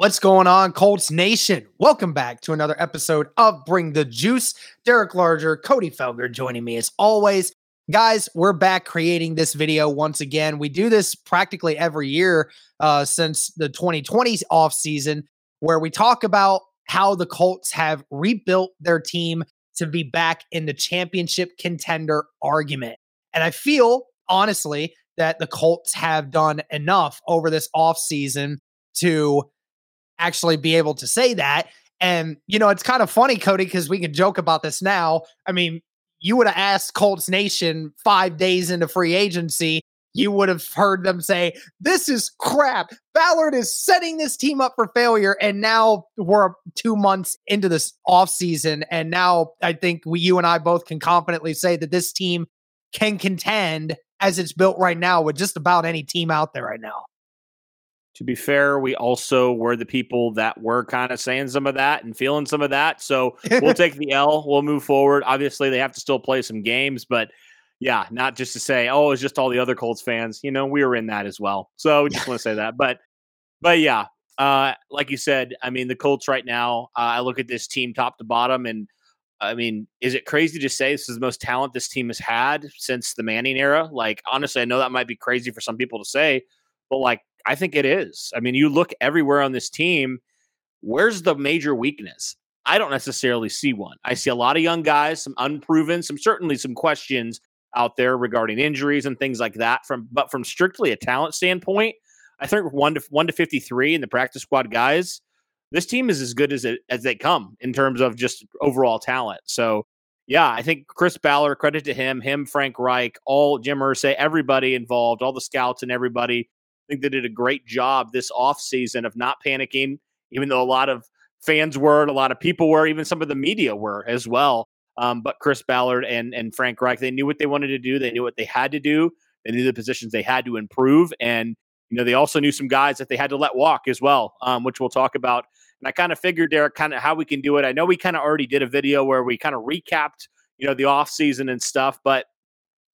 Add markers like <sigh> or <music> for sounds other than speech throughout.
What's going on, Colts Nation? Welcome back to another episode of Bring the Juice. Derek Larger, Cody Felger joining me as always. Guys, we're back creating this video once again. We do this practically every year uh, since the 2020 offseason, where we talk about how the Colts have rebuilt their team to be back in the championship contender argument. And I feel, honestly, that the Colts have done enough over this offseason to actually be able to say that. And, you know, it's kind of funny, Cody, because we can joke about this now. I mean, you would have asked Colts Nation five days into free agency, you would have heard them say, This is crap. Ballard is setting this team up for failure. And now we're two months into this offseason. And now I think we, you and I both can confidently say that this team can contend as it's built right now with just about any team out there right now. To be fair, we also were the people that were kind of saying some of that and feeling some of that. So we'll take <laughs> the L. We'll move forward. Obviously, they have to still play some games, but yeah, not just to say, oh, it's just all the other Colts fans. You know, we were in that as well. So we just want to say that. But, but yeah, uh, like you said, I mean, the Colts right now, uh, I look at this team top to bottom, and I mean, is it crazy to say this is the most talent this team has had since the Manning era? Like, honestly, I know that might be crazy for some people to say, but like, I think it is. I mean, you look everywhere on this team. Where's the major weakness? I don't necessarily see one. I see a lot of young guys, some unproven, some certainly some questions out there regarding injuries and things like that. From but from strictly a talent standpoint, I think one to one to fifty three in the practice squad guys, this team is as good as it as they come in terms of just overall talent. So yeah, I think Chris Ballard, credit to him, him, Frank Reich, all Jim Irsay, everybody involved, all the scouts and everybody. Think they did a great job this offseason of not panicking, even though a lot of fans were, and a lot of people were, even some of the media were as well. Um, but Chris Ballard and and Frank Reich, they knew what they wanted to do. They knew what they had to do. They knew the positions they had to improve, and you know they also knew some guys that they had to let walk as well, um, which we'll talk about. And I kind of figured, Derek, kind of how we can do it. I know we kind of already did a video where we kind of recapped, you know, the off season and stuff, but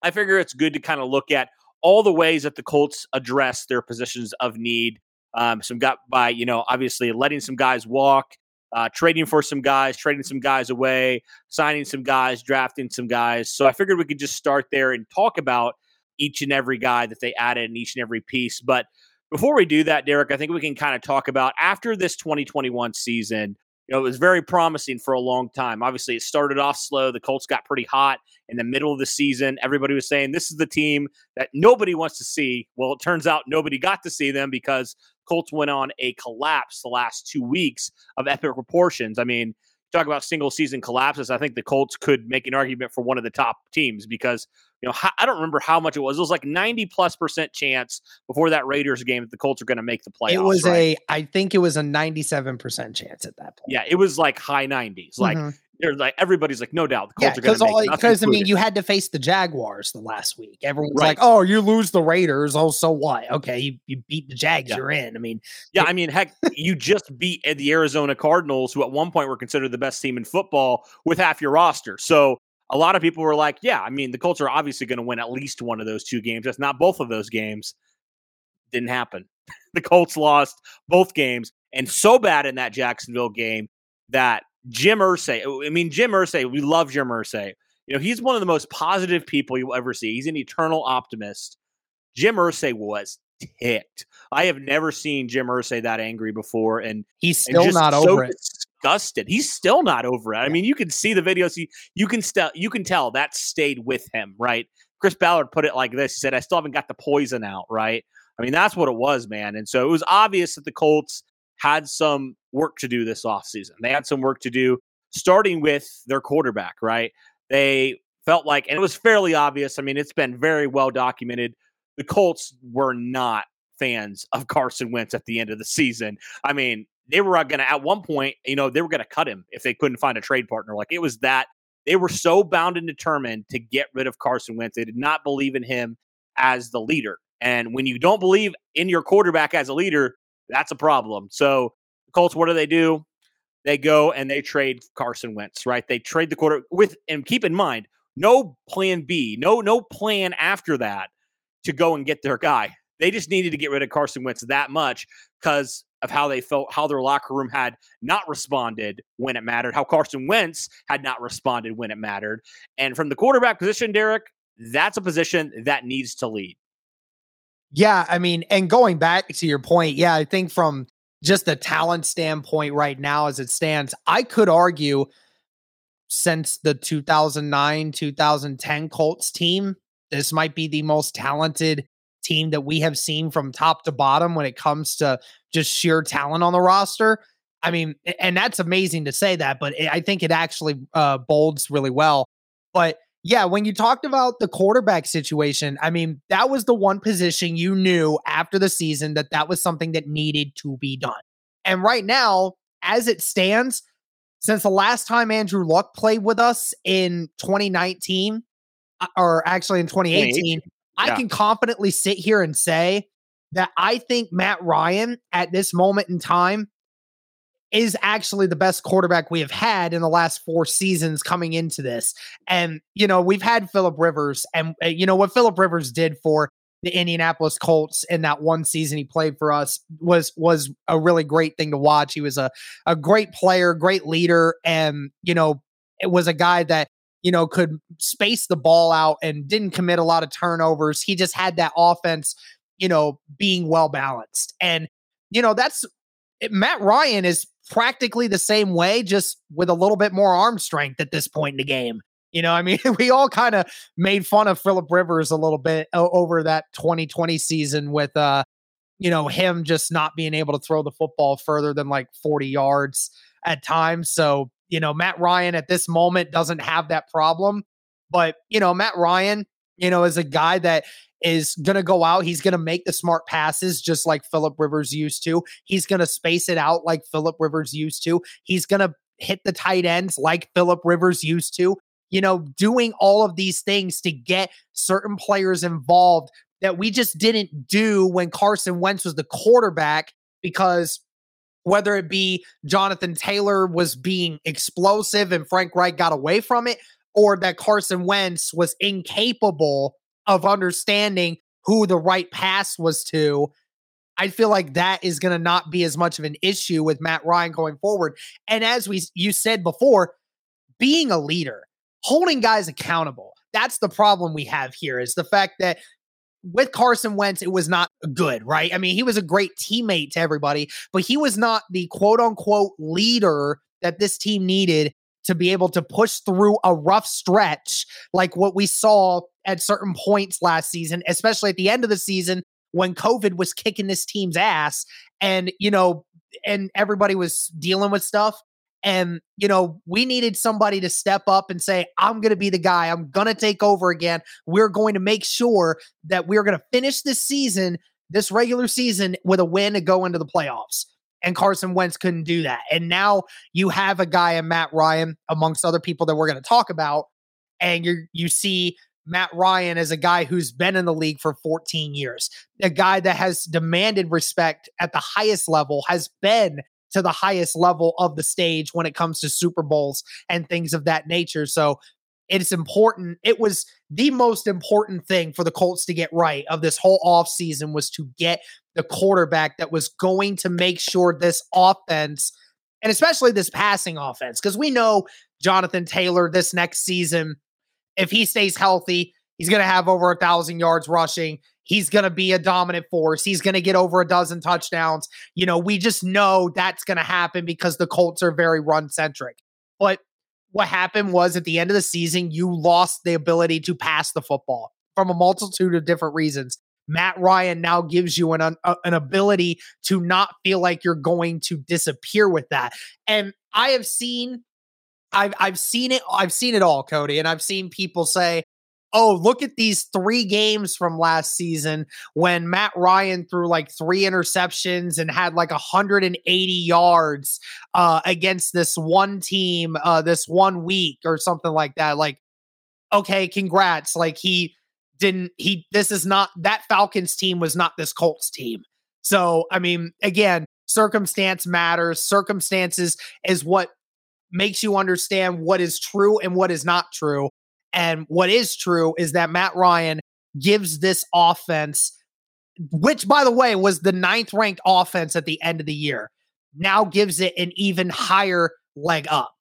I figure it's good to kind of look at all the ways that the Colts address their positions of need. Um, some got by, you know, obviously letting some guys walk, uh, trading for some guys, trading some guys away, signing some guys, drafting some guys. So I figured we could just start there and talk about each and every guy that they added in each and every piece. But before we do that, Derek, I think we can kind of talk about after this 2021 season. You know, it was very promising for a long time. Obviously, it started off slow. The Colts got pretty hot in the middle of the season. Everybody was saying this is the team that nobody wants to see. Well, it turns out nobody got to see them because Colts went on a collapse the last two weeks of epic proportions. I mean, talk about single season collapses. I think the Colts could make an argument for one of the top teams because you know I don't remember how much it was. It was like ninety plus percent chance before that Raiders game that the Colts are going to make the playoffs. It was right? a, I think it was a ninety-seven percent chance at that point. Yeah, it was like high 90s Like mm-hmm there's like everybody's like, no doubt, the Colts yeah, are going to because I mean, you had to face the Jaguars the last week. Everyone's right. like, oh, you lose the Raiders. Oh, so what? Okay, you, you beat the Jags. Yeah. You're in. I mean, yeah, I mean, heck, you just beat the Arizona Cardinals, who at one point were considered the best team in football with half your roster. So a lot of people were like, yeah, I mean, the Colts are obviously going to win at least one of those two games. That's not both of those games. Didn't happen. <laughs> the Colts lost both games and so bad in that Jacksonville game that Jim Irsay, I mean, Jim Irsay, we love Jim Irsay. You know, he's one of the most positive people you'll ever see. He's an eternal optimist. Jim Irsay was ticked. I have never seen Jim Irsay that angry before, and he's still and not so over it. Disgusted. He's still not over it. I mean, you can see the videos. You, you can still you can tell that stayed with him, right? Chris Ballard put it like this: He said, "I still haven't got the poison out." Right? I mean, that's what it was, man. And so it was obvious that the Colts had some work to do this offseason. They had some work to do, starting with their quarterback. Right? They felt like, and it was fairly obvious. I mean, it's been very well documented the Colts were not fans of Carson Wentz at the end of the season. I mean, they were uh, going to, at one point, you know, they were going to cut him if they couldn't find a trade partner. Like it was that they were so bound and determined to get rid of Carson Wentz. They did not believe in him as the leader. And when you don't believe in your quarterback as a leader, that's a problem. So the Colts, what do they do? They go and they trade Carson Wentz, right? They trade the quarter with, and keep in mind, no plan B, no, no plan after that to go and get their guy. They just needed to get rid of Carson Wentz that much because of how they felt, how their locker room had not responded when it mattered, how Carson Wentz had not responded when it mattered. And from the quarterback position, Derek, that's a position that needs to lead. Yeah, I mean, and going back to your point, yeah, I think from just a talent standpoint right now as it stands, I could argue since the 2009 2010 Colts team this might be the most talented team that we have seen from top to bottom when it comes to just sheer talent on the roster. I mean, and that's amazing to say that, but I think it actually uh, bolds really well. But yeah, when you talked about the quarterback situation, I mean, that was the one position you knew after the season that that was something that needed to be done. And right now, as it stands, since the last time Andrew Luck played with us in 2019, uh, or actually in 2018, 2018. I can confidently sit here and say that I think Matt Ryan at this moment in time is actually the best quarterback we have had in the last four seasons coming into this. And, you know, we've had Philip Rivers, and, uh, you know, what Philip Rivers did for the Indianapolis Colts in that one season he played for us was was a really great thing to watch. He was a a great player, great leader, and you know, it was a guy that you know, could space the ball out and didn't commit a lot of turnovers. He just had that offense, you know, being well balanced. And, you know, that's Matt Ryan is practically the same way, just with a little bit more arm strength at this point in the game. You know, I mean, <laughs> we all kind of made fun of Philip Rivers a little bit over that 2020 season with, uh, you know, him just not being able to throw the football further than like 40 yards at times. So, you know, Matt Ryan at this moment doesn't have that problem. But, you know, Matt Ryan, you know, as a guy that is going to go out. He's going to make the smart passes just like Philip Rivers used to. He's going to space it out like Philip Rivers used to. He's going to hit the tight ends like Philip Rivers used to. You know, doing all of these things to get certain players involved that we just didn't do when Carson Wentz was the quarterback because whether it be Jonathan Taylor was being explosive and Frank Reich got away from it, or that Carson Wentz was incapable of understanding who the right pass was to. I feel like that is going to not be as much of an issue with Matt Ryan going forward. And as we you said before, being a leader, holding guys accountable. That's the problem we have here is the fact that with Carson Wentz, it was not good, right? I mean, he was a great teammate to everybody, but he was not the quote unquote leader that this team needed to be able to push through a rough stretch like what we saw at certain points last season, especially at the end of the season when COVID was kicking this team's ass and, you know, and everybody was dealing with stuff. And, you know, we needed somebody to step up and say, I'm going to be the guy. I'm going to take over again. We're going to make sure that we're going to finish this season, this regular season, with a win to go into the playoffs. And Carson Wentz couldn't do that. And now you have a guy in Matt Ryan, amongst other people that we're going to talk about. And you you see Matt Ryan as a guy who's been in the league for 14 years, a guy that has demanded respect at the highest level, has been to the highest level of the stage when it comes to Super Bowls and things of that nature. So it's important. It was the most important thing for the Colts to get right of this whole offseason was to get the quarterback that was going to make sure this offense and especially this passing offense because we know Jonathan Taylor this next season if he stays healthy, he's going to have over a thousand yards rushing. He's going to be a dominant force. He's going to get over a dozen touchdowns. You know, we just know that's going to happen because the Colts are very run centric. But what happened was at the end of the season, you lost the ability to pass the football from a multitude of different reasons. Matt Ryan now gives you an uh, an ability to not feel like you're going to disappear with that. And I have seen I've I've seen it I've seen it all Cody and I've seen people say oh, look at these three games from last season when Matt Ryan threw like three interceptions and had like 180 yards uh, against this one team, uh, this one week or something like that. Like, okay, congrats. Like, he didn't, he, this is not, that Falcons team was not this Colts team. So, I mean, again, circumstance matters. Circumstances is what makes you understand what is true and what is not true. And what is true is that Matt Ryan gives this offense, which by the way was the ninth ranked offense at the end of the year, now gives it an even higher leg up.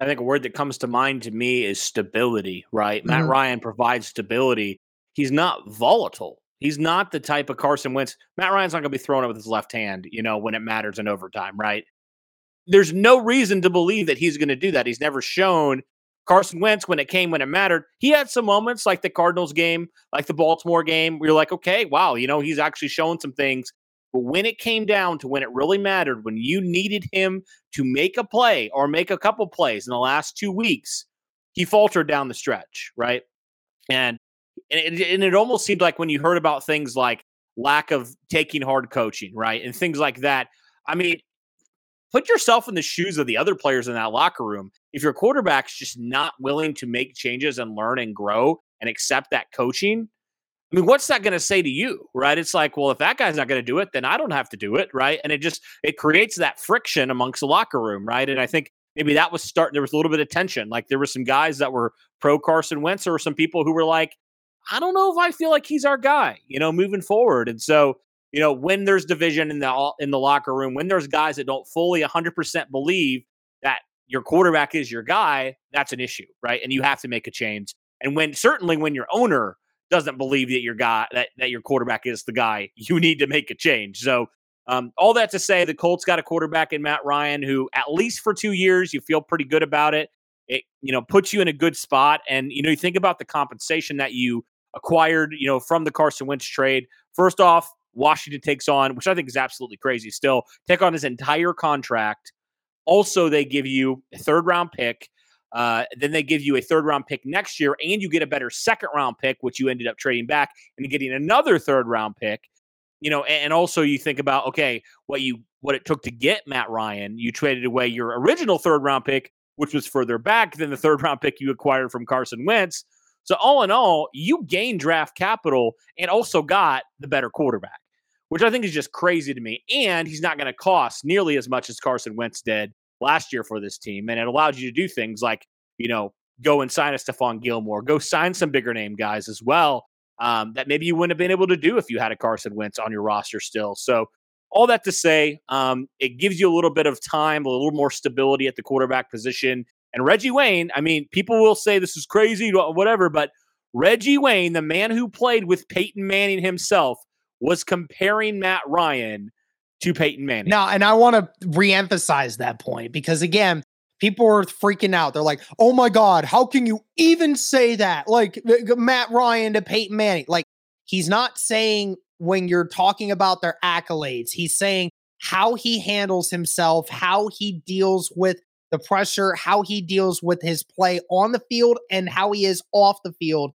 I think a word that comes to mind to me is stability, right? Mm-hmm. Matt Ryan provides stability. He's not volatile. He's not the type of Carson Wentz. Matt Ryan's not going to be throwing it with his left hand, you know, when it matters in overtime, right? There's no reason to believe that he's going to do that. He's never shown Carson Wentz when it came when it mattered. He had some moments like the Cardinals game, like the Baltimore game, where you're like, okay, wow, you know, he's actually shown some things. But when it came down to when it really mattered, when you needed him to make a play or make a couple plays in the last two weeks, he faltered down the stretch, right? And and it, and it almost seemed like when you heard about things like lack of taking hard coaching, right, and things like that. I mean, put yourself in the shoes of the other players in that locker room. If your quarterback's just not willing to make changes and learn and grow and accept that coaching, I mean, what's that going to say to you, right? It's like, well, if that guy's not going to do it, then I don't have to do it, right? And it just it creates that friction amongst the locker room, right? And I think maybe that was starting. There was a little bit of tension. Like there were some guys that were pro Carson Wentz, or some people who were like, I don't know if I feel like he's our guy, you know, moving forward. And so you know, when there's division in the in the locker room, when there's guys that don't fully 100% believe that your quarterback is your guy, that's an issue, right? And you have to make a change. And when certainly when your owner doesn't believe that your guy that that your quarterback is the guy, you need to make a change. So um, all that to say, the Colts got a quarterback in Matt Ryan who, at least for two years, you feel pretty good about it. It you know puts you in a good spot, and you know you think about the compensation that you acquired, you know, from the Carson Wentz trade. First off, Washington takes on, which I think is absolutely crazy still, take on his entire contract. Also, they give you a third round pick. Uh, then they give you a third round pick next year, and you get a better second round pick, which you ended up trading back and getting another third round pick. You know, and also you think about okay, what you what it took to get Matt Ryan. You traded away your original third round pick, which was further back than the third <laughs> round pick you acquired from Carson Wentz. So all in all, you gained draft capital and also got the better quarterback which I think is just crazy to me. And he's not going to cost nearly as much as Carson Wentz did last year for this team. And it allowed you to do things like, you know, go and sign a Stephon Gilmore, go sign some bigger name guys as well um, that maybe you wouldn't have been able to do if you had a Carson Wentz on your roster still. So, all that to say, um, it gives you a little bit of time, a little more stability at the quarterback position. And Reggie Wayne, I mean, people will say this is crazy, whatever, but Reggie Wayne, the man who played with Peyton Manning himself, was comparing Matt Ryan to Peyton Manning. Now, and I want to reemphasize that point because again, people are freaking out. They're like, "Oh my god, how can you even say that?" Like Matt Ryan to Peyton Manning. Like he's not saying when you're talking about their accolades. He's saying how he handles himself, how he deals with the pressure, how he deals with his play on the field and how he is off the field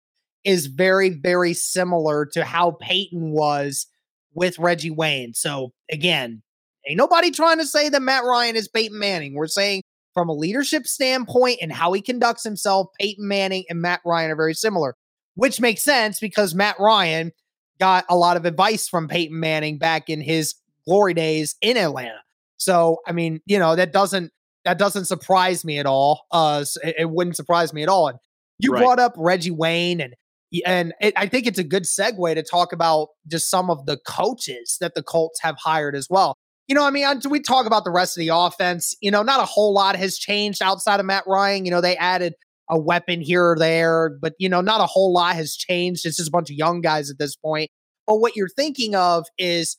is very, very similar to how Peyton was with Reggie Wayne. So again, ain't nobody trying to say that Matt Ryan is Peyton Manning. We're saying from a leadership standpoint and how he conducts himself, Peyton Manning and Matt Ryan are very similar, which makes sense because Matt Ryan got a lot of advice from Peyton Manning back in his glory days in Atlanta. So, I mean, you know, that doesn't that doesn't surprise me at all. Uh, it, it wouldn't surprise me at all. And you Right. brought up Reggie Wayne, and and it, I think it's a good segue to talk about just some of the coaches that the Colts have hired as well. You know, I mean, until we talk about the rest of the offense, you know, not a whole lot has changed outside of Matt Ryan. You know, they added a weapon here or there, but you know, not a whole lot has changed. It's just a bunch of young guys at this point. But what you're thinking of is,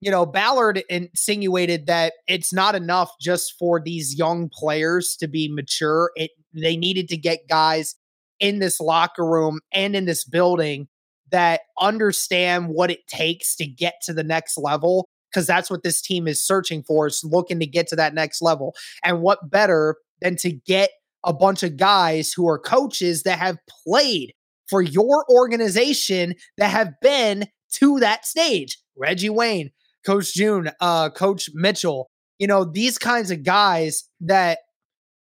you know, Ballard insinuated that it's not enough just for these young players to be mature. It they needed to get guys in this locker room and in this building that understand what it takes to get to the next level because that's what this team is searching for is looking to get to that next level. And what better than to get a bunch of guys who are coaches that have played for your organization that have been to that stage. Reggie wayne coach june uh coach mitchell you know these kinds of guys that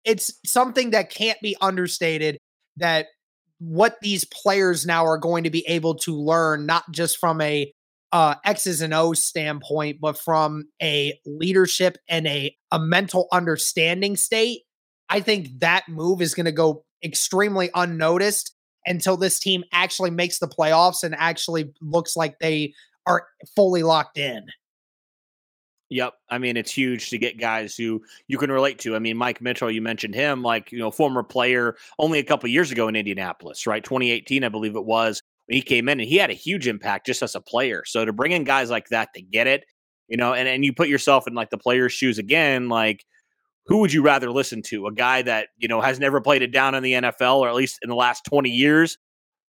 it's something that can't be understated that what these players now are going to be able to learn, not just from a uh, X's and O's standpoint, but from a leadership and a, a mental understanding state. I think that move is going to go extremely unnoticed until this team actually makes the playoffs and actually looks like they are fully locked in. Yep. I mean, it's huge to get guys who you can relate to. I mean, Mike Mitchell, you mentioned him, like, you know, former player only a couple years ago in Indianapolis, right? 2018, I believe it was. When he came in and he had a huge impact just as a player. So to bring in guys like that to get it, you know, and, and you put yourself in like the player's shoes again, like, who would you rather listen to? A guy that, you know, has never played it down in the NFL or at least in the last 20 years,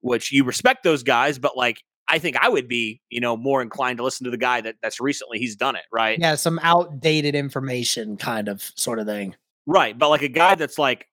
which you respect those guys, but like, I think I would be, you know, more inclined to listen to the guy that that's recently he's done it, right? Yeah, some outdated information kind of sort of thing. Right. But like a guy that's like,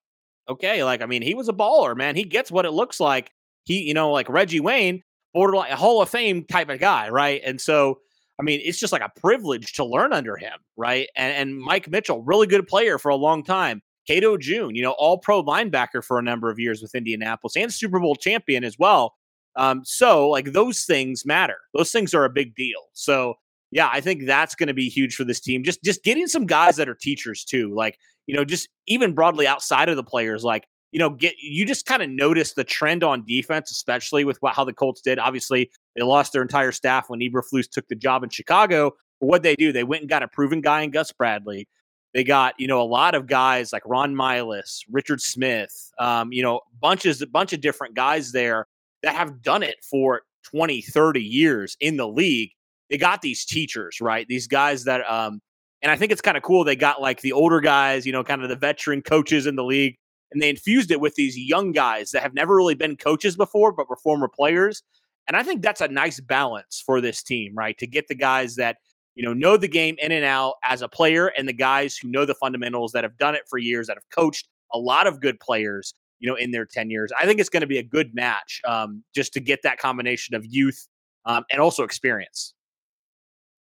okay, like I mean, he was a baller, man. He gets what it looks like. He, you know, like Reggie Wayne, borderline a Hall of Fame type of guy, right? And so I mean, it's just like a privilege to learn under him, right? And and Mike Mitchell, really good player for a long time. Cato June, you know, all pro linebacker for a number of years with Indianapolis and Super Bowl champion as well. Um, so like those things matter. Those things are a big deal. So yeah, I think that's going to be huge for this team. Just just getting some guys that are teachers too. Like, you know, just even broadly outside of the players, like, you know, get you just kind of notice the trend on defense, especially with what, how the Colts did. Obviously, they lost their entire staff when Eberflus took the job in Chicago. But what they do, they went and got a proven guy in Gus Bradley. They got, you know, a lot of guys like Ron Milus, Richard Smith, um, you know, bunches, a bunch of different guys there that have done it for 20, 30 years in the league. They got these teachers, right? These guys that, um, and I think it's kind of cool. They got like the older guys, you know, kind of the veteran coaches in the league, and they infused it with these young guys that have never really been coaches before, but were former players. And I think that's a nice balance for this team, right? To get the guys that, you know, know the game in and out as a player and the guys who know the fundamentals that have done it for years, that have coached a lot of good players, you know, in their 10 years. I think it's going to be a good match um, just to get that combination of youth um, and also experience.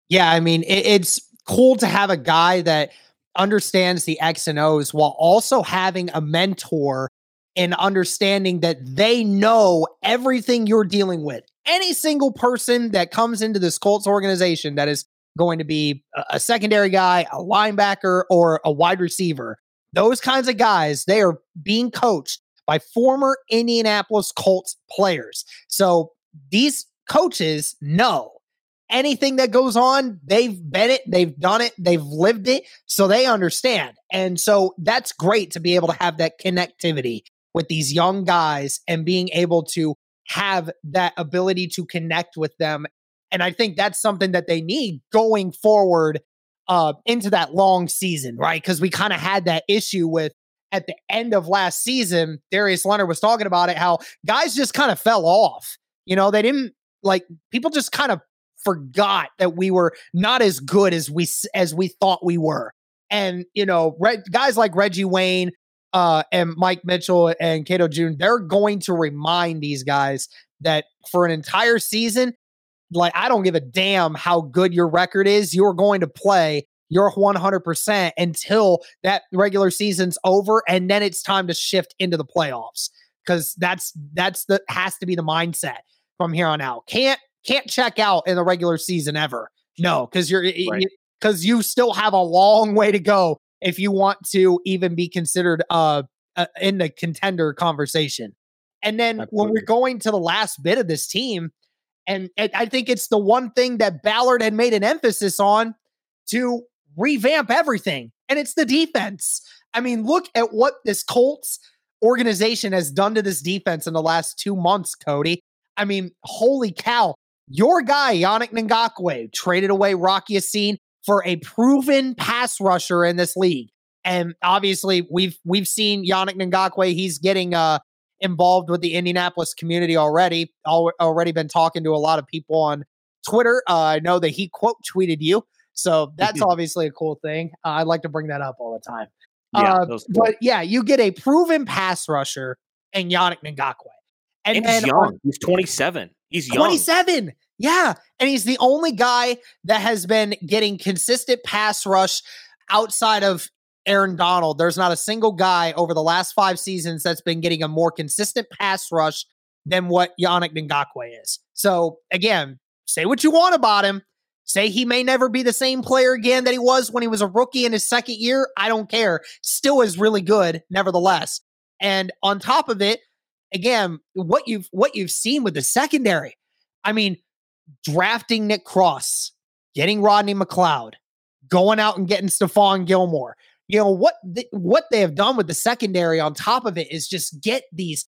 Yeah, I mean, it, it's cool to have a guy that understands the X and O's while also having a mentor and understanding that they know everything you're dealing with. Any single person that comes into this Colts organization that is going to be a, a secondary guy, a linebacker, or a wide receiver, those kinds of guys, they are being coached by former Indianapolis Colts players. So these coaches know anything that goes on, they've been it, they've done it, they've lived it, so they understand. And so that's great to be able to have that connectivity with these young guys and being able to have that ability to connect with them. And I think that's something that they need going forward uh, into that long season, right? Because we kind of had that issue with at the end of last season, Darius Leonard was talking about it, how guys just kind of fell off. You know, they didn't like people just kind of forgot that we were not as good as we as we thought we were. And you know, Red, guys like Reggie Wayne uh, and Mike Mitchell and Cato June, they're going to remind these guys that for an entire season, like I don't give a damn how good your record is, you're going to play your 100% until that regular season's over and then it's time to shift into the playoffs cuz that's that's the has to be the mindset from here on out. Can't can't check out in the regular season ever. No, cuz you're Right. cuz you still have a long way to go if you want to even be considered uh, uh in the contender conversation. And then Absolutely. when we're going to the last bit of this team, and, and I think it's the one thing that Ballard had made an emphasis on to revamp everything, and it's the defense. I mean, look at what this Colts organization has done to this defense in the last two months, Cody. I mean, holy cow. Your guy, Yannick Ngakoue, traded away Rocky Ya-Sin for a proven pass rusher in this league. And obviously, we've we've seen Yannick Ngakoue. He's getting uh, involved with the Indianapolis community already. Al- already been talking to a lot of people on Twitter. Uh, I know that he quote tweeted you, so that's obviously a cool thing. Uh, I like to bring that up all the time. Yeah, uh, cool. but yeah, you get a proven pass rusher and Yannick Ngakoue. And, and he's young. On, he's 27. He's young. 27. Yeah. And he's the only guy that has been getting consistent pass rush outside of Aaron Donald. There's not a single guy over the last five seasons that's been getting a more consistent pass rush than what Yannick Ngakoue is. So again, say what you want about him. Say he may never be the same player again that he was when he was a rookie in his second year. I don't care. Still is really good, nevertheless. And on top of it, again, what you've what you've seen with the secondary. I mean, drafting Nick Cross, getting Rodney McLeod, going out and getting Stephon Gilmore. You know what th- what they have done with the secondary on top of it is just get these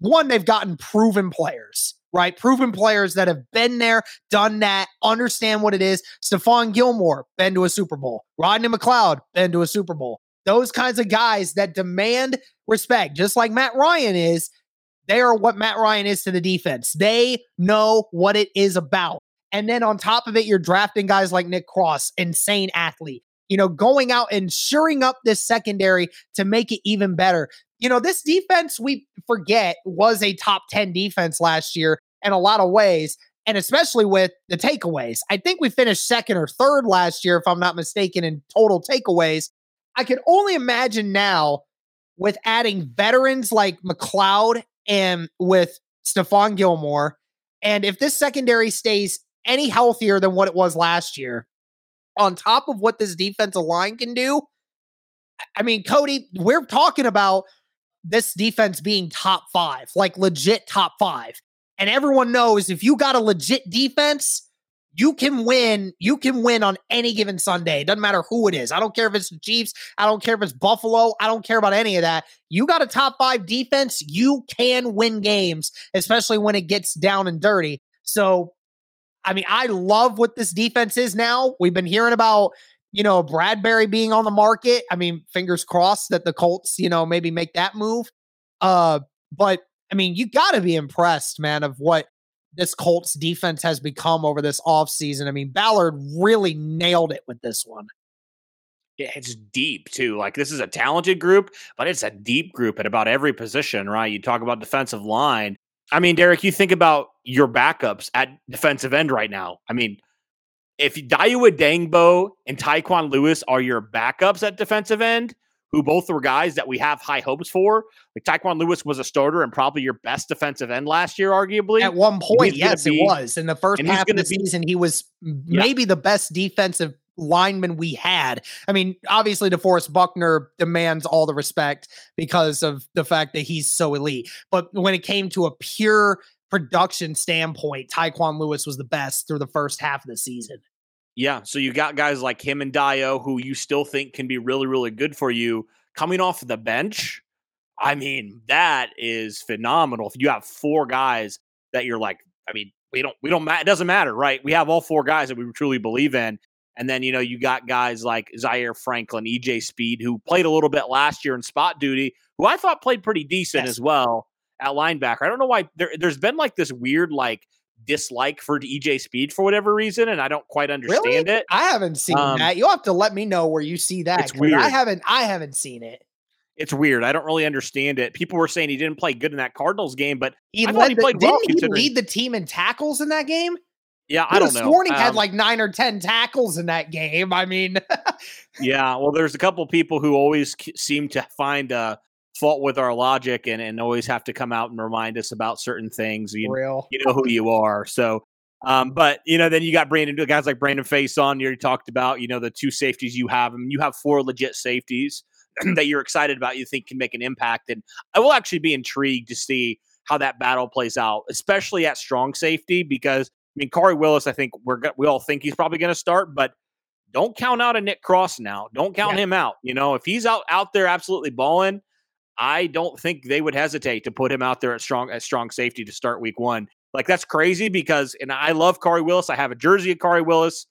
one they've gotten proven players, right? Proven players that have been there, done that, understand what it is. Stephon Gilmore, been to a Super Bowl. Rodney McLeod, been to a Super Bowl. Those kinds of guys that demand respect, just like Matt Ryan is, they are what Matt Ryan is to the defense. They know what it is about. And then on top of it, you're drafting guys like Nick Cross, insane athlete. You know, going out and shoring up this secondary to make it even better. You know, this defense, we forget, was a top 10 defense last year in a lot of ways, and especially with the takeaways. I think we finished second or third last year, if I'm not mistaken, in total takeaways. I can only imagine now with adding veterans like McLeod and with Stephon Gilmore. And if this secondary stays any healthier than what it was last year, on top of what this defensive line can do, I mean, Cody, we're talking about this defense being top five, like legit top five. And everyone knows if you got a legit defense, you can win. You can win on any given Sunday. It doesn't matter who it is. I don't care if it's the Chiefs. I don't care if it's Buffalo. I don't care about any of that. You got a top five defense. You can win games, especially when it gets down and dirty. So, I mean, I love what this defense is now. We've been hearing about, you know, Bradberry being on the market. I mean, fingers crossed that the Colts, you know, maybe make that move. Uh, but I mean, you got to be impressed, man, of what this Colts defense has become over this offseason. I mean, Ballard really nailed it with this one. It's deep too. Like this is a talented group, but it's a deep group at about every position, right? You talk about defensive line. I mean, Derek, you think about your backups at defensive end right now. I mean, if Dayo Odeyingbo and Tyquan Lewis are your backups at defensive end, who both were guys that we have high hopes for. Like Tyquan Lewis was a starter and probably your best defensive end last year, arguably. At one point, yes, be, it was. In the first half of the be, season, he was yeah. maybe the best defensive lineman we had. I mean, obviously, DeForest Buckner demands all the respect because of the fact that he's so elite. But when it came to a pure production standpoint, Tyquan Lewis was the best through the first half of the season. Yeah. So you got guys like him and Dayo who you still think can be really, really good for you coming off the bench. I mean, that is phenomenal. If you have four guys that you're like, I mean, we don't, we don't, it doesn't matter, right? We have all four guys that we truly believe in. And then, you know, you got guys like Zaire Franklin, EJ Speed, who played a little bit last year in spot duty, who I thought played pretty decent yes. as well at linebacker. I don't know why there, there's been like this weird, like, dislike for EJ Speed for whatever reason, and I don't quite understand really? it. I haven't seen um, that. You'll have to let me know where you see that. It's weird. I haven't. I haven't seen it. It's weird. I don't really understand it. People were saying he didn't play good in that Cardinals game, but he, he the, played didn't well. he lead the team in tackles in that game? Yeah, I don't know. Warning um, had like nine or ten tackles in that game. I mean, <laughs> yeah. Well, there's a couple people who always seem to find uh, fault with our logic and, and always have to come out and remind us about certain things. You, Real. you know who you are. So Um, but you know, then you got Brandon, guys like Brandon Facyson. You already talked about, you know, the two safeties you have. I mean, you have four legit safeties <clears throat> that you're excited about. You think can make an impact, and I will actually be intrigued to see how that battle plays out, especially at strong safety. Because mean, Khari Willis, I think we're we all think he's probably going to start, but don't count out a Nick Cross now. Don't count yeah. him out. You know, if he's out out there absolutely balling, I don't think they would hesitate to put him out there at strong at strong safety to start week one. Like that's crazy because, and I love Khari Willis. I have a jersey of Khari Willis.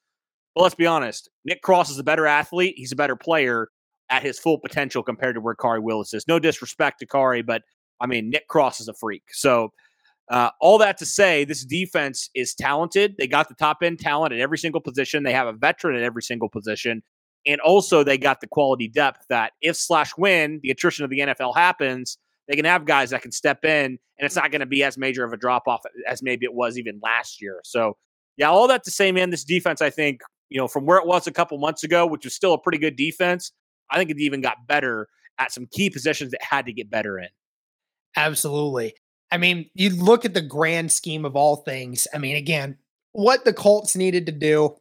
But let's be honest, Nick Cross is a better athlete. He's a better player at his full potential compared to where Khari Willis is. No disrespect to Khari, but I mean Nick Cross is a freak. So uh, all that to say, this defense is talented. They got the top end talent at every single position. They have a veteran at every single position. And also, they got the quality depth that if slash when the attrition of the NFL happens, they can have guys that can step in, and it's not going to be as major of a drop off as maybe it was even last year. So, yeah, all that to say, man, this defense, I think, you know, from where it was a couple months ago, which was still a pretty good defense, I think it even got better at some key positions that had to get better in. Absolutely. I mean, you look at the grand scheme of all things. I mean, again, what the Colts needed to do,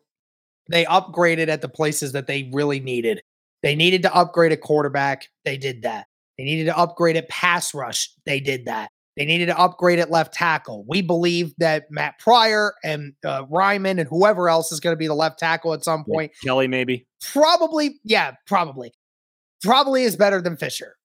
they upgraded at the places that they really needed. They needed to upgrade a quarterback. They did that. They needed to upgrade at pass rush. They did that. They needed to upgrade at left tackle. We believe that Matt Pryor and uh, Raimann and whoever else is going to be the left tackle at some point. Yeah, Kelly, maybe. Probably, yeah, probably. Probably is better than Fisher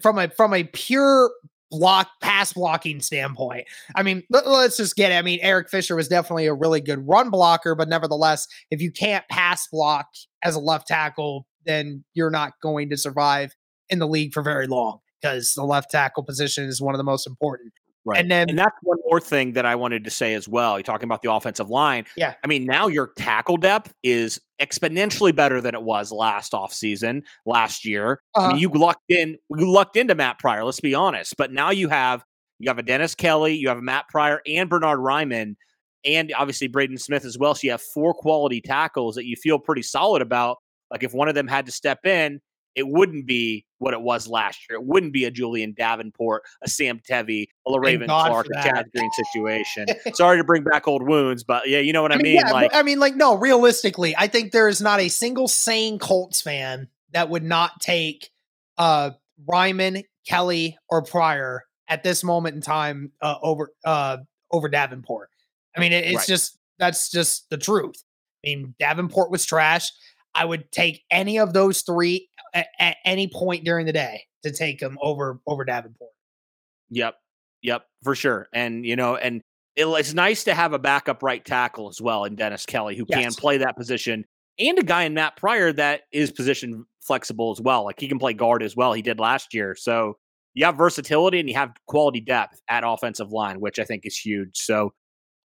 from a from a pure block pass blocking standpoint. I mean, let, us just get it. I mean, Eric Fisher was definitely a really good run blocker, but nevertheless, if you can't pass block as a left tackle, then you're not going to survive in the league for very long because the left tackle position is one of the most important. Right. And then and that's one more thing that I wanted to say as well. You're talking about the offensive line. Yeah. I mean, now your tackle depth is exponentially better than it was last offseason, last year. Uh-huh. I mean, uh-huh. you lucked in you lucked into Matt Pryor, let's be honest. But now you have you have a Dennis Kelly, you have a Matt Pryor and Bernard Raimann, and obviously Braden Smith as well. So you have four quality tackles that you feel pretty solid about. Like if one of them had to step in, it wouldn't be what it was last year. It wouldn't be a Julian Davenport, a Sam Tevi, a Le'Raven Clark, a Chaz Green situation. <laughs> Sorry to bring back old wounds, but yeah, you know what I, I mean. mean? Yeah, like, I mean, like, no, realistically, I think there is not a single sane Colts fan that would not take uh Raimann, Kelly, or Pryor at this moment in time uh, over uh over Davenport. I mean, it, it's right. just that's just the truth. I mean, Davenport was trash. I would take any of those three at, at any point during the day to take them over over Davenport. Yep, yep, for sure. And you know, and it, it's nice to have a backup right tackle as well in Dennis Kelly who yes. can play that position, and a guy in Matt Pryor that is position flexible as well. Like he can play guard as well. He did last year, so you have versatility and you have quality depth at offensive line, which I think is huge. So.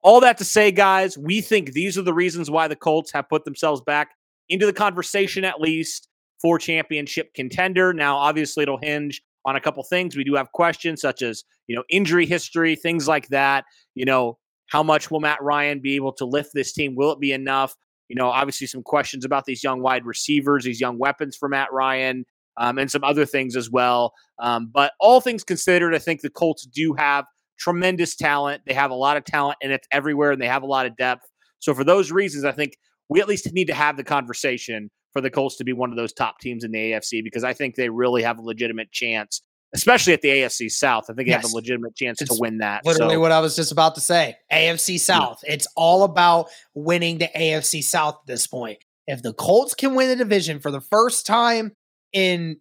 All that to say, guys, we think these are the reasons why the Colts have put themselves back into the conversation at least for championship contender. Now, obviously, it'll hinge on a couple things. We do have questions such as, you know, injury history, things like that. You know, how much will Matt Ryan be able to lift this team? Will it be enough? You know, obviously, some questions about these young wide receivers, these young weapons for Matt Ryan, um, and some other things as well. Um, but all things considered, I think the Colts do have tremendous talent. They have a lot of talent, and it's everywhere, and they have a lot of depth. So, for those reasons, I think we at least need to have the conversation for the Colts to be one of those top teams in the AFC because I think they really have a legitimate chance, especially at the AFC South. I think yes. they have a legitimate chance it's to win that. Literally, so. what I was just about to say AFC South. Yeah. It's all about winning the AFC South at this point. If the Colts can win the division for the first time in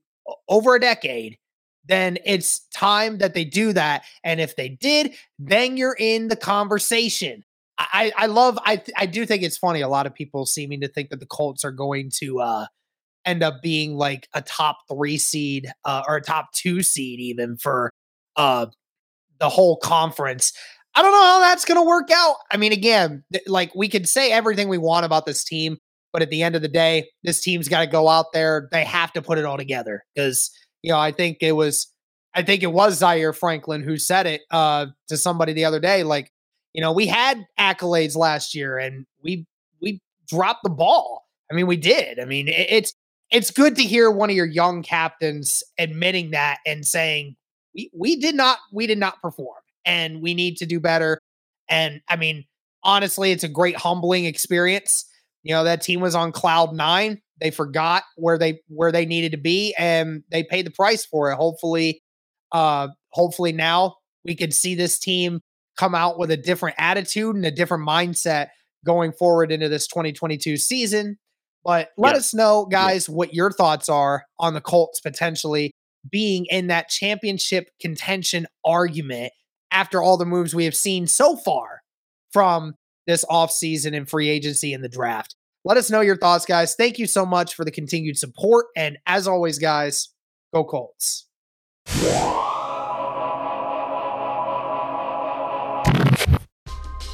over a decade, then it's time that they do that. And if they did, then you're in the conversation. I, I love I I do think it's funny. A lot of people seeming to think that the Colts are going to uh, end up being like a top three seed uh, or a top two seed even for uh, the whole conference. I don't know how that's going to work out. I mean, again, th- like we could say everything we want about this team, but at the end of the day, this team's got to go out there. They have to put it all together because you know I think it was I think it was Zaire Franklin who said it uh, to somebody the other day. Like you know, we had accolades last year and we we dropped the ball. I mean, we did. I mean, it, it's it's good to hear one of your young captains admitting that and saying we we did not we did not perform and we need to do better. And I mean, honestly, it's a great humbling experience. You know, that team was on cloud nine. They forgot where they where they needed to be and they paid the price for it. Hopefully, uh, hopefully now we can see this team come out with a different attitude and a different mindset going forward into this 2022 season. But let us know, guys, what your thoughts are on the Colts potentially being in that championship contention argument after all the moves we have seen so far from this offseason and free agency and the draft. Let us know your thoughts, guys. Thank you so much for the continued support. And as always, guys, go Colts.